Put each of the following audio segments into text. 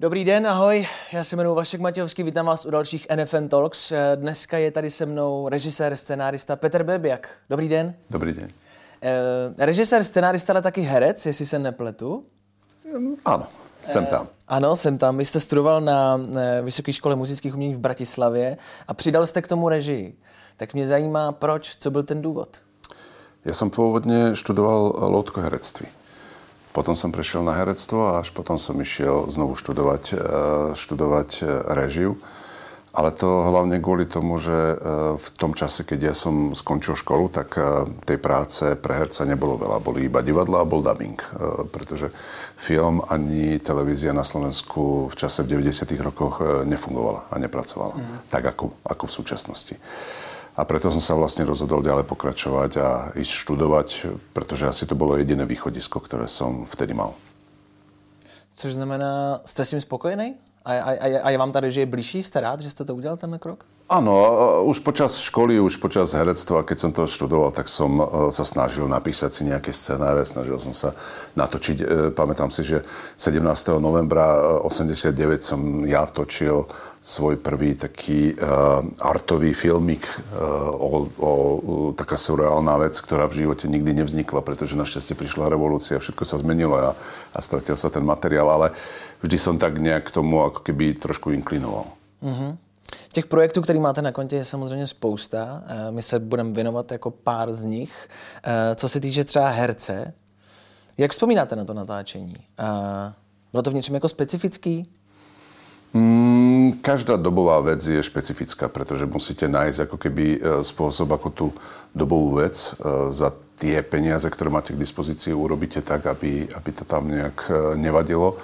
Dobrý den, ahoj, já se jmenuji Vašek Matějovský, vítám vás u dalších NFN Talks. Dneska je tady se mnou režisér, scenárista Petr Bebiak. Dobrý den. Dobrý den. E, režisér, scenárista, ale taky herec, jestli se nepletu. Ano, jsem tam. E, ano, jsem tam. Vy jste studoval na Vysoké škole muzických umění v Bratislavě a přidal jste k tomu režii. Tak mě zajímá, proč, co byl ten důvod? Ja som pôvodne študoval loutko herectví. Potom som prešiel na herectvo a až potom som išiel znovu študovať, e, študovať e, režiu. Ale to hlavne kvôli tomu, že e, v tom čase, keď ja som skončil školu, tak tej práce pre herca nebolo veľa. Boli iba divadla a bol dubbing. Pretože film ani televízia na Slovensku v čase v 90. rokoch nefungovala a nepracovala. Mm. Tak ako, ako v súčasnosti. A preto som sa vlastne rozhodol ďalej pokračovať a ísť študovať, pretože asi to bolo jediné východisko, ktoré som vtedy mal. Což znamená, jste s tím spokojený? A, a, a, a je vám tady, že je blížší? Jste rád, že jste to udělal, ten krok? Áno, už počas školy, už počas herectva, keď som to študoval, tak som e, sa snažil napísať si nejaké scenáre, snažil som sa natočiť. E, pamätám si, že 17. novembra 89 e, som ja točil svoj prvý taký uh, artový filmik uh, o, o, taká surreálna vec, ktorá v živote nikdy nevznikla, pretože našťastie prišla revolúcia, všetko sa zmenilo a, a stratil sa ten materiál, ale vždy som tak nejak k tomu ako keby trošku inklinoval. Uh-huh. Těch projektů, který máte na kontě, je samozřejmě spousta. Eh, my se budeme věnovat jako pár z nich. Co se týče třeba herce, jak vzpomínáte na to natáčení? Bylo to v něčem jako specifický? Mm, každá dobová vec je špecifická, pretože musíte nájsť ako keby spôsob, ako tú dobovú vec za tie peniaze, ktoré máte k dispozícii, urobíte tak, aby, aby to tam nejak nevadilo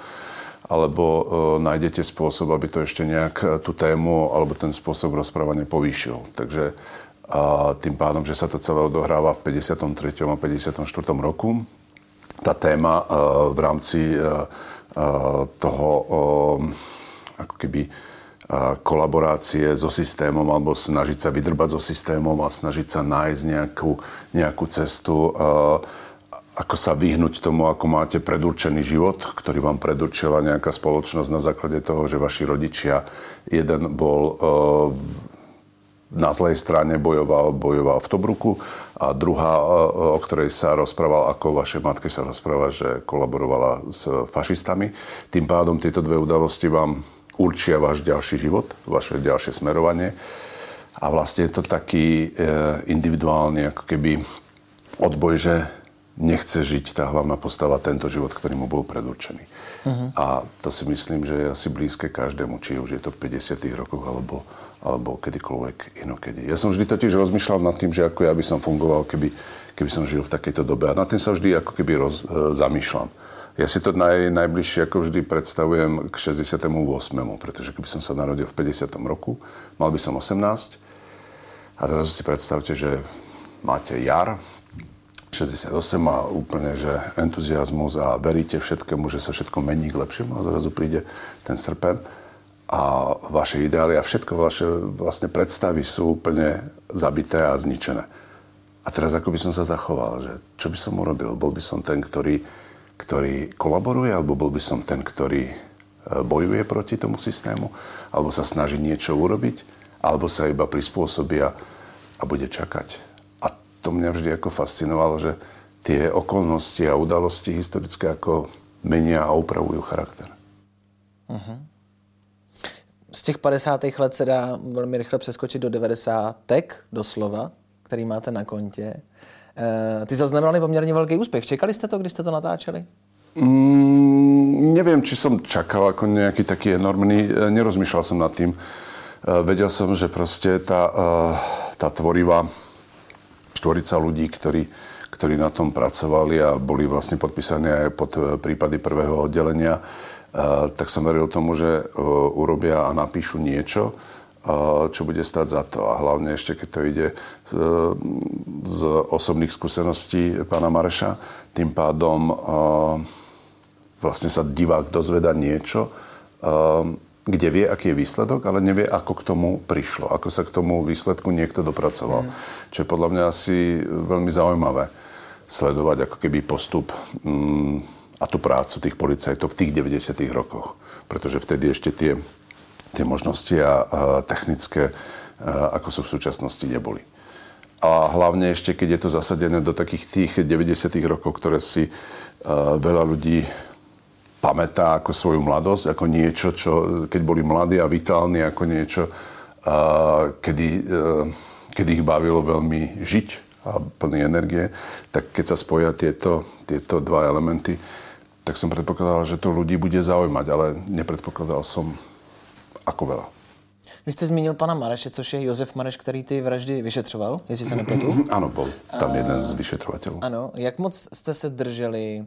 alebo e, nájdete spôsob, aby to ešte nejak e, tú tému alebo ten spôsob rozprávania povýšil. Takže a tým pádom, že sa to celé odohráva v 53. a 54. roku, tá téma e, v rámci e, e, toho e, ako keby kolaborácie so systémom alebo snažiť sa vydrbať so systémom a snažiť sa nájsť nejakú, nejakú cestu ako sa vyhnúť tomu, ako máte predurčený život, ktorý vám predurčila nejaká spoločnosť na základe toho, že vaši rodičia, jeden bol na zlej strane bojoval, bojoval v Tobruku a druhá, o ktorej sa rozprával, ako vaše matke sa rozpráva, že kolaborovala s fašistami. Tým pádom tieto dve udalosti vám určia váš ďalší život, vaše ďalšie smerovanie. A vlastne je to taký e, individuálny ako keby odboj, že nechce žiť tá hlavná postava tento život, ktorý mu bol predurčený. Uh-huh. A to si myslím, že je asi blízke každému, či už je to v 50 rokoch alebo, alebo kedykoľvek inokedy. Ja som vždy totiž rozmýšľal nad tým, že ako ja by som fungoval, keby, keby som žil v takejto dobe. A na tým sa vždy ako keby roz, e, zamýšľam. Ja si to naj, najbližšie ako vždy predstavujem k 68. Pretože keby som sa narodil v 50. roku, mal by som 18. A zrazu si predstavte, že máte jar, 68 a úplne, že entuziasmus a veríte všetkému, že sa všetko mení k lepšiemu a zrazu príde ten srpen a vaše ideály a všetko vaše vlastne predstavy sú úplne zabité a zničené. A teraz ako by som sa zachoval, že čo by som urobil? Bol by som ten, ktorý, ktorý kolaboruje, alebo bol by som ten, ktorý e, bojuje proti tomu systému, alebo sa snaží niečo urobiť, alebo sa iba prispôsobia a bude čakať to mňa vždy ako fascinovalo, že tie okolnosti a udalosti historické ako menia a upravujú charakter. Uh-huh. Z těch 50. let se dá velmi rychle přeskočit do 90. doslova, který máte na kontě. E, ty zaznamenali poměrně velký úspěch. Čekali jste to, když jste to natáčeli? Mm, neviem, či som čakal ako nejaký taký enormný. E, nerozmýšľal som nad tým. E, vedel som, že proste tá, tá tvorivá štvorica ľudí, ktorí, ktorí na tom pracovali a boli vlastne podpísaní aj pod prípady prvého oddelenia, tak som veril tomu, že urobia a napíšu niečo, čo bude stať za to. A hlavne ešte, keď to ide z, z osobných skúseností pána Mareša, tým pádom vlastne sa divák dozveda niečo, kde vie, aký je výsledok, ale nevie, ako k tomu prišlo, ako sa k tomu výsledku niekto dopracoval. Mm. Čo je podľa mňa asi veľmi zaujímavé sledovať ako keby postup mm, a tú prácu tých policajtov v tých 90. rokoch. Pretože vtedy ešte tie, tie možnosti a, technické, ako sú v súčasnosti, neboli. A hlavne ešte, keď je to zasadené do takých tých 90. rokov, ktoré si veľa ľudí pamätá ako svoju mladosť, ako niečo, čo keď boli mladí a vitálni, ako niečo, kedy, a, kedy ich bavilo veľmi žiť a plný energie, tak keď sa spoja tieto, tieto dva elementy, tak som predpokladal, že to ľudí bude zaujímať, ale nepredpokladal som ako veľa. Vy jste zmínil pana Mareše, což je Josef Mareš, který ty vraždy vyšetřoval, jestli se nepletu. Ano, byl tam jeden z vyšetřovatelů. Ano, jak moc jste se drželi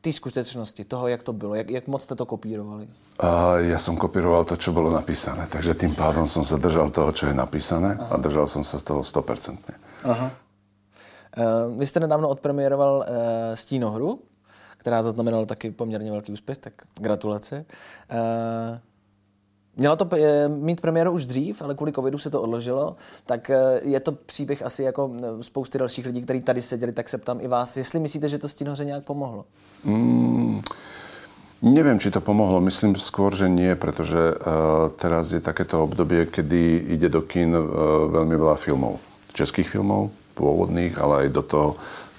té skutečnosti, toho, jak to bylo, jak, jak moc jste to kopírovali? A ja som kopíroval to, čo bolo napísané, takže tým pádom som sa držal toho, čo je napísané Aha. a držal som sa z toho 100%. Aha. Uh, vy jste nedávno odpremiéroval uh, Stínohru, která zaznamenala taky poměrně velký úspěch, tak gratulace. Uh, Měla to mít premiéru už dřív, ale kvůli covidu se to odložilo, tak eh, je to příběh asi jako eh, spousty dalších lidí, kteří tady seděli, tak se ptám i vás, jestli myslíte, že to Stinoře nějak pomohlo? Mm, neviem, či to pomohlo. Myslím skôr, že nie, pretože uh, teraz je takéto obdobie, kedy ide do kín uh, veľmi veľa filmov. Českých filmov, pôvodných, ale aj do toho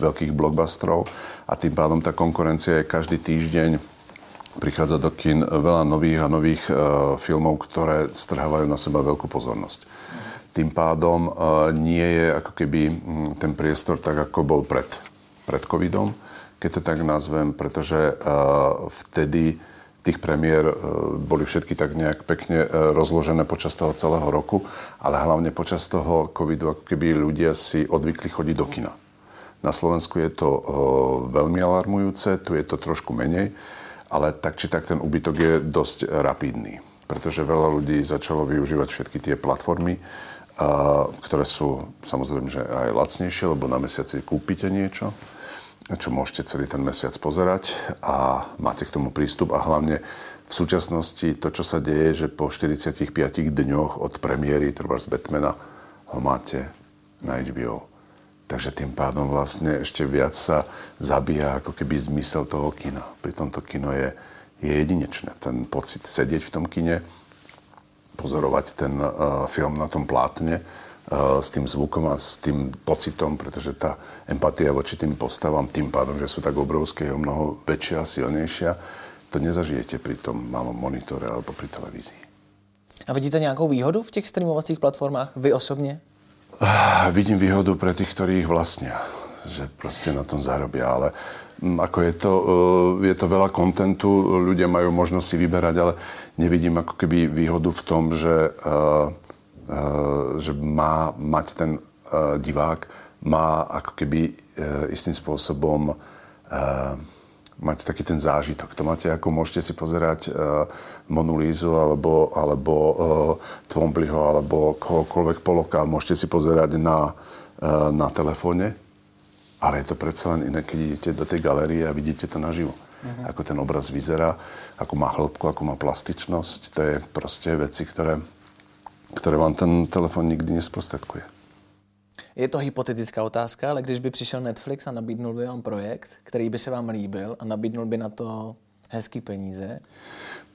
veľkých blockbusterov. A tým pádom tá konkurencia je každý týždeň prichádza do kin veľa nových a nových uh, filmov, ktoré strhávajú na seba veľkú pozornosť. Tým pádom uh, nie je ako keby ten priestor tak, ako bol pred, pred covidom, keď to tak nazvem, pretože uh, vtedy tých premiér boli všetky tak nejak pekne rozložené počas toho celého roku, ale hlavne počas toho covidu, ako keby ľudia si odvykli chodiť do kina. Na Slovensku je to veľmi alarmujúce, tu je to trošku menej ale tak či tak ten úbytok je dosť rapidný, pretože veľa ľudí začalo využívať všetky tie platformy, ktoré sú samozrejme že aj lacnejšie, lebo na mesiaci kúpite niečo, čo môžete celý ten mesiac pozerať a máte k tomu prístup a hlavne v súčasnosti to, čo sa deje, že po 45 dňoch od premiéry treba z Batmana ho máte na HBO. Takže tým pádom vlastne ešte viac sa zabíja ako keby zmysel toho kina. Pri tomto kino je, je jedinečné. Ten pocit sedieť v tom kine, pozorovať ten uh, film na tom plátne uh, s tým zvukom a s tým pocitom, pretože tá empatia voči tým postavám, tým pádom, že sú tak obrovské, je o mnoho väčšia a silnejšia, to nezažijete pri tom malom monitore alebo pri televízii. A vidíte nějakou výhodu v těch streamovacích platformách, vy osobně? Vidím výhodu pre tých, ktorí ich vlastnia že proste na tom zarobia, ale mm, ako je to, e, je to veľa kontentu, ľudia majú možnosť si vyberať, ale nevidím ako keby výhodu v tom, že, e, e, že má mať ten divák, má ako keby istým spôsobom mať taký ten zážitok. To máte ako môžete si pozerať uh, Monu Lízu alebo, alebo uh, Tvombliho alebo kohokoľvek poloka. Môžete si pozerať na, uh, na telefóne, ale je to predsa len iné, keď idete do tej galérie a vidíte to naživo. Uh-huh. Ako ten obraz vyzerá, ako má hĺbku, ako má plastičnosť. To je proste veci, ktoré, ktoré vám ten telefón nikdy nesprostredkuje. Je to hypotetická otázka, ale když by přišel Netflix a nabídnul by vám projekt, který by se vám líbil a nabídnul by na to hezký peníze?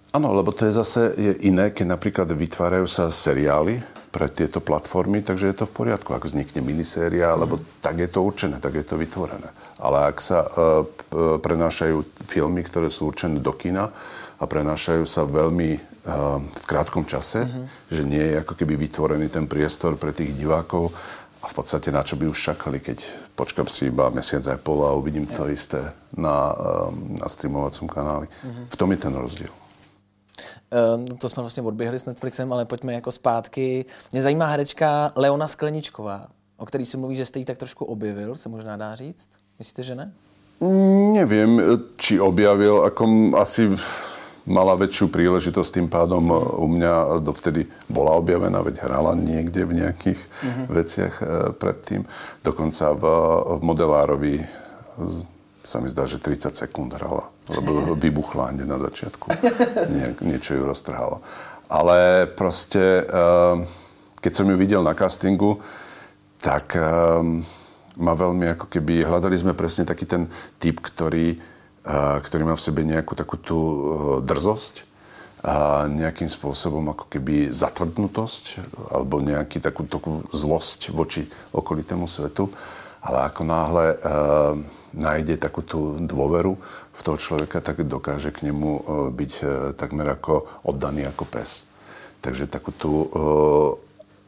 Áno, lebo to je zase je iné, keď napríklad vytvárajú sa seriály pre tieto platformy, takže je to v poriadku. Ak vznikne miniséria, mm. lebo tak je to určené, tak je to vytvorené. Ale ak sa uh, prenášajú filmy, ktoré sú určené do kina a prenášajú sa veľmi uh, v krátkom čase, mm-hmm. že nie je ako keby vytvorený ten priestor pre tých divákov, v podstate na čo by už čakali, keď počkám si iba mesiac aj pol a uvidím to isté na, ehm, na streamovacom kanáli. Mm-hmm. V tom je ten rozdíl. Um, to jsme vlastně odběhli s Netflixem, ale pojďme jako zpátky. Mě zajímá herečka Leona Skleničková, o který si mluví, že jste ji tak trošku objevil, se možná dá říct. Myslíte, že ne? Neviem, či objavil, ako asi mala väčšiu príležitosť tým pádom e, u mňa dovtedy bola objavená, veď hrala niekde v nejakých uh-huh. veciach e, predtým. Dokonca v, v modelárovi sa mi zdá, že 30 sekúnd hrala, lebo vybuchla hneď na začiatku. Nie, niečo ju roztrhalo. Ale proste, e, keď som ju videl na castingu, tak ma veľmi ako keby, hľadali sme presne taký ten typ, ktorý ktorý má v sebe nejakú takú tú drzosť, a nejakým spôsobom ako keby zatvrdnutosť alebo nejaký takú, takú zlosť voči okolitému svetu. Ale ako náhle e, nájde takú tú dôveru v toho človeka, tak dokáže k nemu e, byť e, takmer ako oddaný ako pes. Takže takú tú e,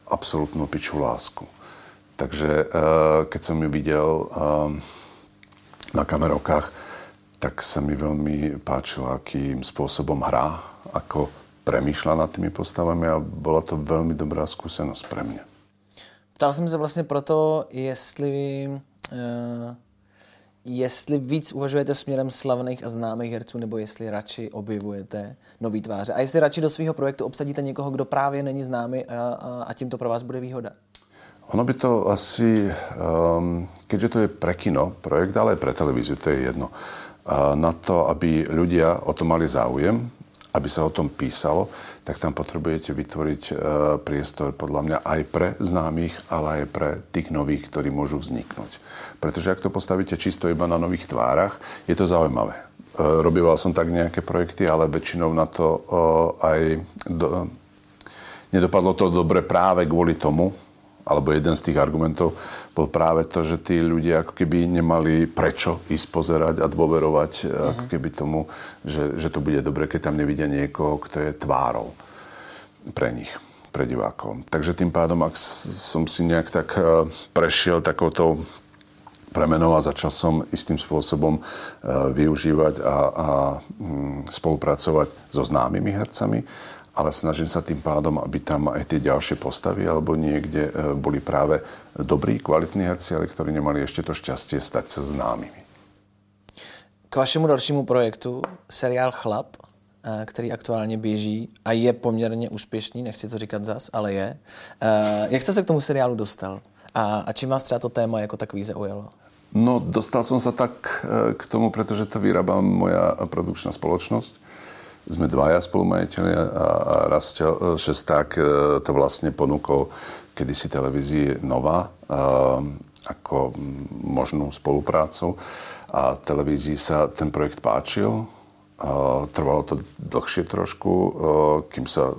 absolútnu pičú lásku. Takže e, keď som ju videl e, na kamerovkách, tak sa mi veľmi páčilo, akým spôsobom hrá ako premýšľa nad tými postavami a bola to veľmi dobrá skúsenosť pre mňa. Ptal jsem se vlastně proto, jestli, uh, jestli víc uvažujete směrem slavných a známých herců, nebo jestli radši objevujete nový tváře. A jestli radši do svého projektu obsadíte někoho, kdo právě není známý a, a, a tím to pro vás bude výhoda. Ono by to asi, um, keďže to je pre kino projekt, ale aj pre televíziu, to je jedno, na to, aby ľudia o to mali záujem, aby sa o tom písalo, tak tam potrebujete vytvoriť e, priestor podľa mňa aj pre známych, ale aj pre tých nových, ktorí môžu vzniknúť. Pretože ak to postavíte čisto iba na nových tvárach, je to zaujímavé. E, som tak nejaké projekty, ale väčšinou na to e, aj do, nedopadlo to dobre práve kvôli tomu, alebo jeden z tých argumentov bol práve to, že tí ľudia ako keby nemali prečo ísť pozerať a dôverovať uh-huh. ako keby tomu, že, že to bude dobre, keď tam nevidia niekoho, kto je tvárou pre nich, pre divákov. Takže tým pádom, ak som si nejak tak e, prešiel takouto premenou a začal som istým spôsobom e, využívať a, a mm, spolupracovať so známymi hercami ale snažím sa tým pádom, aby tam aj tie ďalšie postavy alebo niekde e, boli práve dobrí, kvalitní herci, ale ktorí nemali ešte to šťastie stať sa známymi. K vašemu dalšímu projektu seriál Chlap, e, který aktuálně běží a je poměrně úspěšný, nechci to říkat zas, ale je. E, jak jste se k tomu seriálu dostal? A, a čím vás třeba to téma jako takový zaujalo? No, dostal som sa tak k tomu, pretože to vyrába moja produkčná spoločnosť sme dvaja spolumajiteľi a, a Rastel Šesták e, to vlastne ponúkol kedysi televízii Nova ako možnú spoluprácu a televízii sa ten projekt páčil. Trvalo to dlhšie trošku, e, kým, sa,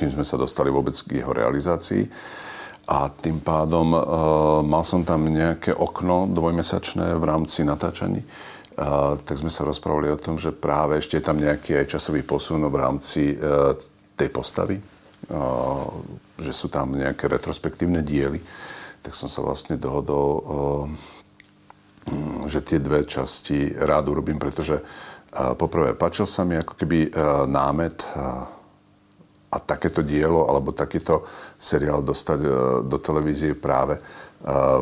kým sme sa dostali vôbec k jeho realizácii. A tým pádom e, mal som tam nejaké okno dvojmesačné v rámci natáčaní tak sme sa rozprávali o tom, že práve ešte je tam nejaký aj časový posun v rámci e, tej postavy, že sú tam nejaké retrospektívne diely. Tak som sa vlastne dohodol, že tie dve časti rád urobím, pretože poprvé páčil sa mi ako keby e, námet a takéto dielo alebo takýto seriál dostať e, do televízie práve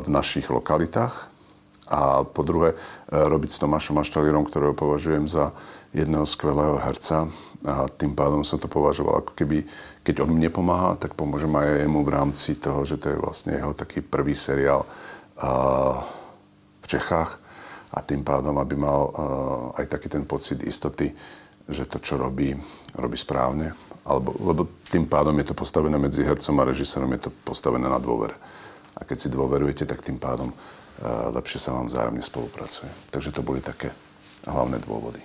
v našich lokalitách a po druhé e, robiť s Tomášom Maštalírom, ktorého považujem za jedného skvelého herca a tým pádom som to považoval ako keby, keď on mne pomáha, tak pomôžem aj jemu v rámci toho, že to je vlastne jeho taký prvý seriál v Čechách a tým pádom, aby mal aj taký ten pocit istoty, že to, čo robí, robí správne. Alebo, lebo tým pádom je to postavené medzi hercom a režisérom, je to postavené na dôvere. A keď si dôverujete, tak tým pádom lepšie sa vám vzájomne spolupracuje. Takže to byly také hlavné důvody.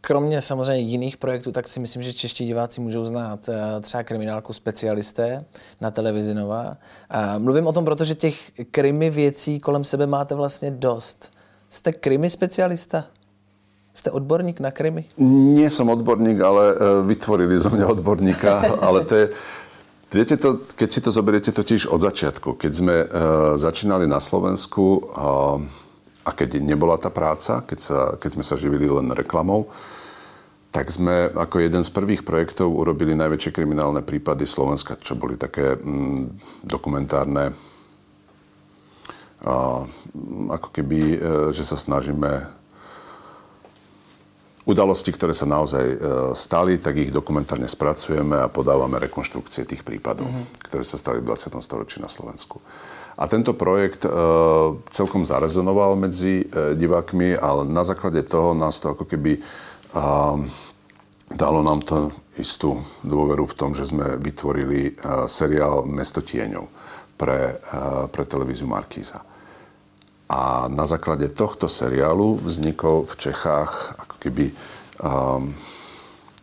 Kromě samozřejmě jiných projektů, tak si myslím, že čeští diváci můžou znát eh, třeba kriminálku Specialisté na televizi Nova. A mluvím o tom, protože těch krimi věcí kolem sebe máte vlastně dost. Jste krimi specialista? Jste odborník na krimi? Nie som odborník, ale eh, vytvorili zo mňa odborníka, ale to je, Viete to, keď si to zoberiete totiž od začiatku, keď sme e, začínali na Slovensku a, a keď nebola tá práca, keď, sa, keď sme sa živili len reklamou, tak sme ako jeden z prvých projektov urobili najväčšie kriminálne prípady Slovenska, čo boli také mm, dokumentárne, a, ako keby, e, že sa snažíme udalosti, ktoré sa naozaj e, stali, tak ich dokumentárne spracujeme a podávame rekonštrukcie tých prípadov, mm-hmm. ktoré sa stali v 20. storočí na Slovensku. A tento projekt e, celkom zarezonoval medzi e, divákmi, ale na základe toho nás to ako keby dalo nám to istú dôveru v tom, že sme vytvorili seriál Mesto tieňov pre, e, pre televíziu Markíza. A na základe tohto seriálu vznikol v Čechách keby um,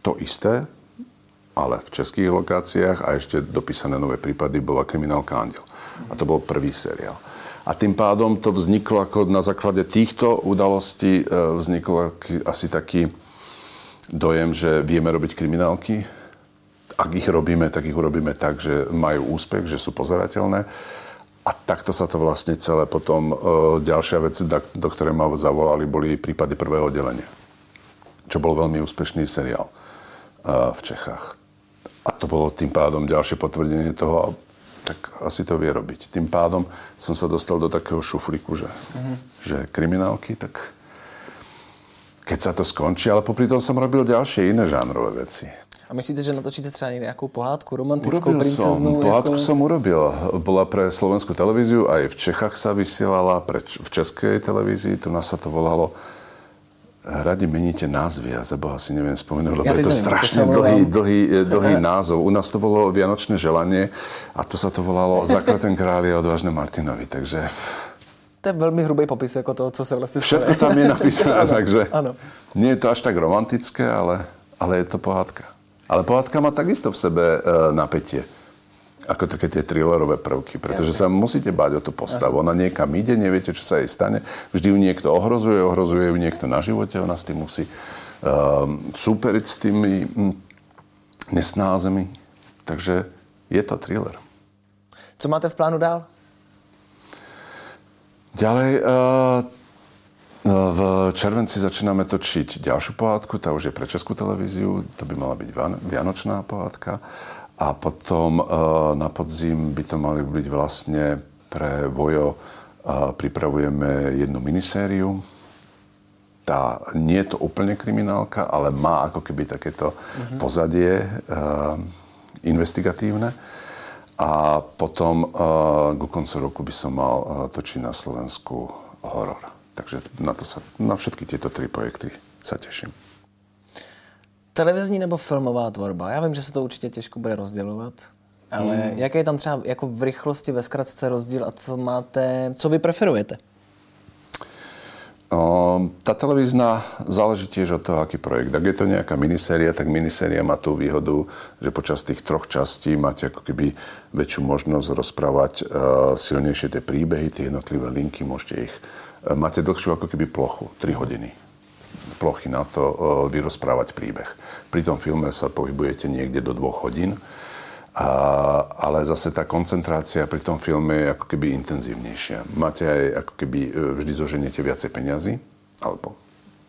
to isté, ale v českých lokáciách a ešte dopísané nové prípady bola Kriminálka Andel. A to bol prvý seriál. A tým pádom to vzniklo ako na základe týchto udalostí e, vznikol asi taký dojem, že vieme robiť kriminálky. Ak ich robíme, tak ich urobíme tak, že majú úspech, že sú pozerateľné a takto sa to vlastne celé potom, e, ďalšia vec, do ktorej ma zavolali, boli prípady prvého delenia. Čo bol veľmi úspešný seriál e, v Čechách. A to bolo tým pádom ďalšie potvrdenie toho, tak asi to vie robiť. Tým pádom som sa dostal do takého šuflíku, že, mm-hmm. že kriminálky, tak keď sa to skončí, ale popri tom som robil ďalšie iné žánrové veci. A myslíte, že natočíte třeba nějakou pohádku, romantickou, urobil princeznu? Som, pohádku jako... som urobil. Bola pre slovenskú televíziu, aj v Čechách sa vysielala, pre, v českej televízii, tu nás sa to volalo Radi meníte názvy, ja za Boha si neviem spomenúť, lebo ja je to neviem, strašne to dlhý, dlhý, dlhý názov. U nás to bolo Vianočné želanie a tu sa to volalo Zaklaten králi a odvážne Martinovi, takže... To je veľmi hrubý popis ako toho, co sa vlastne Všetko tam je napísané, takže ano. nie je to až tak romantické, ale, ale je to pohádka. Ale pohádka má takisto v sebe e, napätie. Ako také tie thrillerové prvky, pretože Jasne. sa musíte báť o tú postavu. Ona niekam ide, neviete, čo sa jej stane. Vždy ju niekto ohrozuje, ohrozuje ju niekto na živote, ona s tým musí uh, súperiť s tými hm, nesnázemi. Takže je to thriller. Co máte v plánu dál? Ďalej, uh, v červenci začíname točiť ďalšiu pohádku, tá už je pre Českú televíziu, to by mala byť Vianočná pohádka. A potom e, na podzim by to mali byť vlastne pre Vojo, pripravujeme jednu minisériu. Tá, nie je to úplne kriminálka, ale má ako keby takéto mm-hmm. pozadie e, investigatívne. A potom ku koncu roku by som mal točiť na Slovensku horor. Takže na, to sa, na všetky tieto tri projekty sa teším. Televizní nebo filmová tvorba? Já vím, že se to určitě těžko bude rozdělovat, ale mm. jaký je tam třeba jako v rychlosti, ve zkratce rozdíl a co máte, co vy preferujete? O, tá televízna záleží tiež od toho, aký projekt. Ak je to nejaká miniséria, tak miniséria má tú výhodu, že počas tých troch častí máte ako keby väčšiu možnosť rozprávať uh, silnejšie tie príbehy, tie jednotlivé linky, môžete ich máte dlhšiu ako keby plochu, 3 hodiny plochy na to e, vyrozprávať príbeh. Pri tom filme sa pohybujete niekde do dvoch hodín, a, ale zase tá koncentrácia pri tom filme je ako keby intenzívnejšia. Máte aj ako keby e, vždy zoženiete viacej peňazí, alebo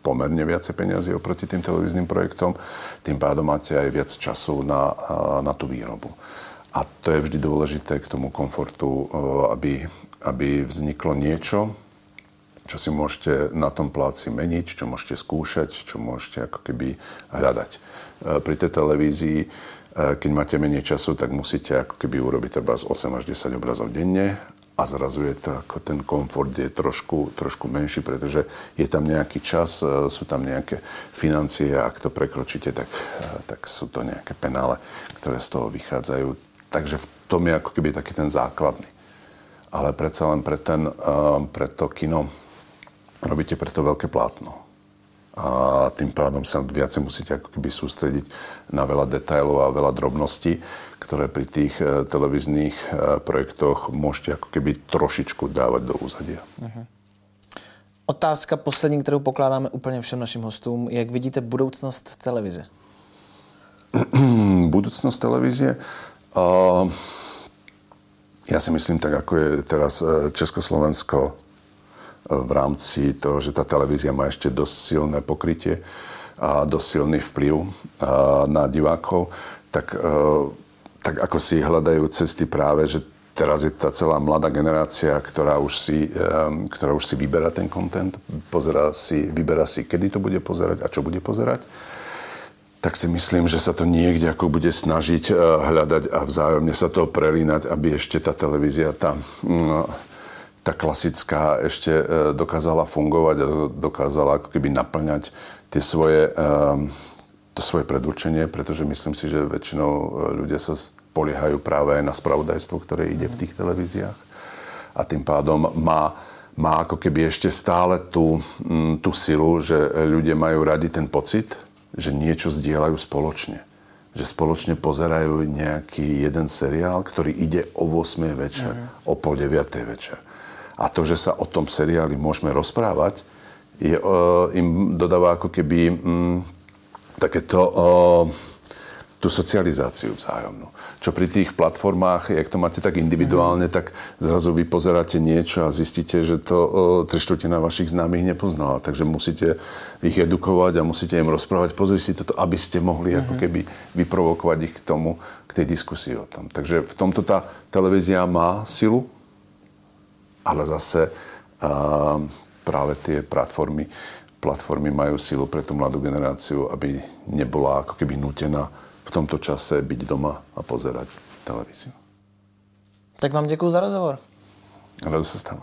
pomerne viacej peňazí oproti tým televíznym projektom, tým pádom máte aj viac času na, na tú výrobu. A to je vždy dôležité k tomu komfortu, e, aby, aby vzniklo niečo, čo si môžete na tom pláci meniť, čo môžete skúšať, čo môžete ako keby hľadať. E, pri tej televízii, e, keď máte menej času, tak musíte ako keby urobiť treba z 8 až 10 obrazov denne a zrazu je to ako ten komfort je trošku, trošku menší, pretože je tam nejaký čas, e, sú tam nejaké financie a ak to prekročíte, tak, tak sú to nejaké penále, ktoré z toho vychádzajú. Takže v tom je ako keby taký ten základný. Ale predsa len pre, ten, pre to kino robíte preto veľké plátno. A tým pádom sa viacej musíte ako keby sústrediť na veľa detailov a veľa drobností, ktoré pri tých e, televíznych e, projektoch môžete ako keby trošičku dávať do úzadia. Uh-huh. Otázka poslední, kterou pokládáme úplně všem našim hostům. Jak vidíte budoucnost televize? budúcnosť televízie? Uh, ja si myslím, tak ako je teraz e, Československo v rámci toho, že tá televízia má ešte dosť silné pokrytie a dosť silný vplyv na divákov, tak, e, tak ako si hľadajú cesty práve, že teraz je tá celá mladá generácia, ktorá už si, e, ktorá už si vyberá ten content, pozera si, vyberá si, kedy to bude pozerať a čo bude pozerať tak si myslím, že sa to niekde ako bude snažiť e, hľadať a vzájomne sa to prelínať, aby ešte tá televízia, tá, no, tá klasická ešte e, dokázala fungovať a dokázala ako keby naplňať tie svoje, ehm, to svoje predurčenie, pretože myslím si, že väčšinou e, ľudia sa poliehajú práve aj na spravodajstvo, ktoré ide v tých televíziách a tým pádom má, má ako keby ešte stále tú, mm, tú silu, že ľudia majú radi ten pocit, že niečo zdieľajú spoločne. Že spoločne pozerajú nejaký jeden seriál, ktorý ide o 8. večer, uh-huh. o pol 9. večer. A to, že sa o tom seriáli môžeme rozprávať, je, uh, im dodáva ako keby um, takéto uh, tú socializáciu vzájomnú. Čo pri tých platformách, jak to máte tak individuálne, mm. tak zrazu vy pozeráte niečo a zistíte, že to tri štvrtina vašich známych nepoznala. Takže musíte ich edukovať a musíte im rozprávať, pozri si toto, aby ste mohli mm. ako mhm. keby vyprovokovať ich k tomu, k tej diskusii o tom. Takže v tomto tá televízia má silu, ale zase uh, práve tie platformy, platformy majú silu pre tú mladú generáciu, aby nebola ako keby nutená v tomto čase byť doma a pozerať televíziu. Tak vám děkuji za rozhovor. Rado sa stalo.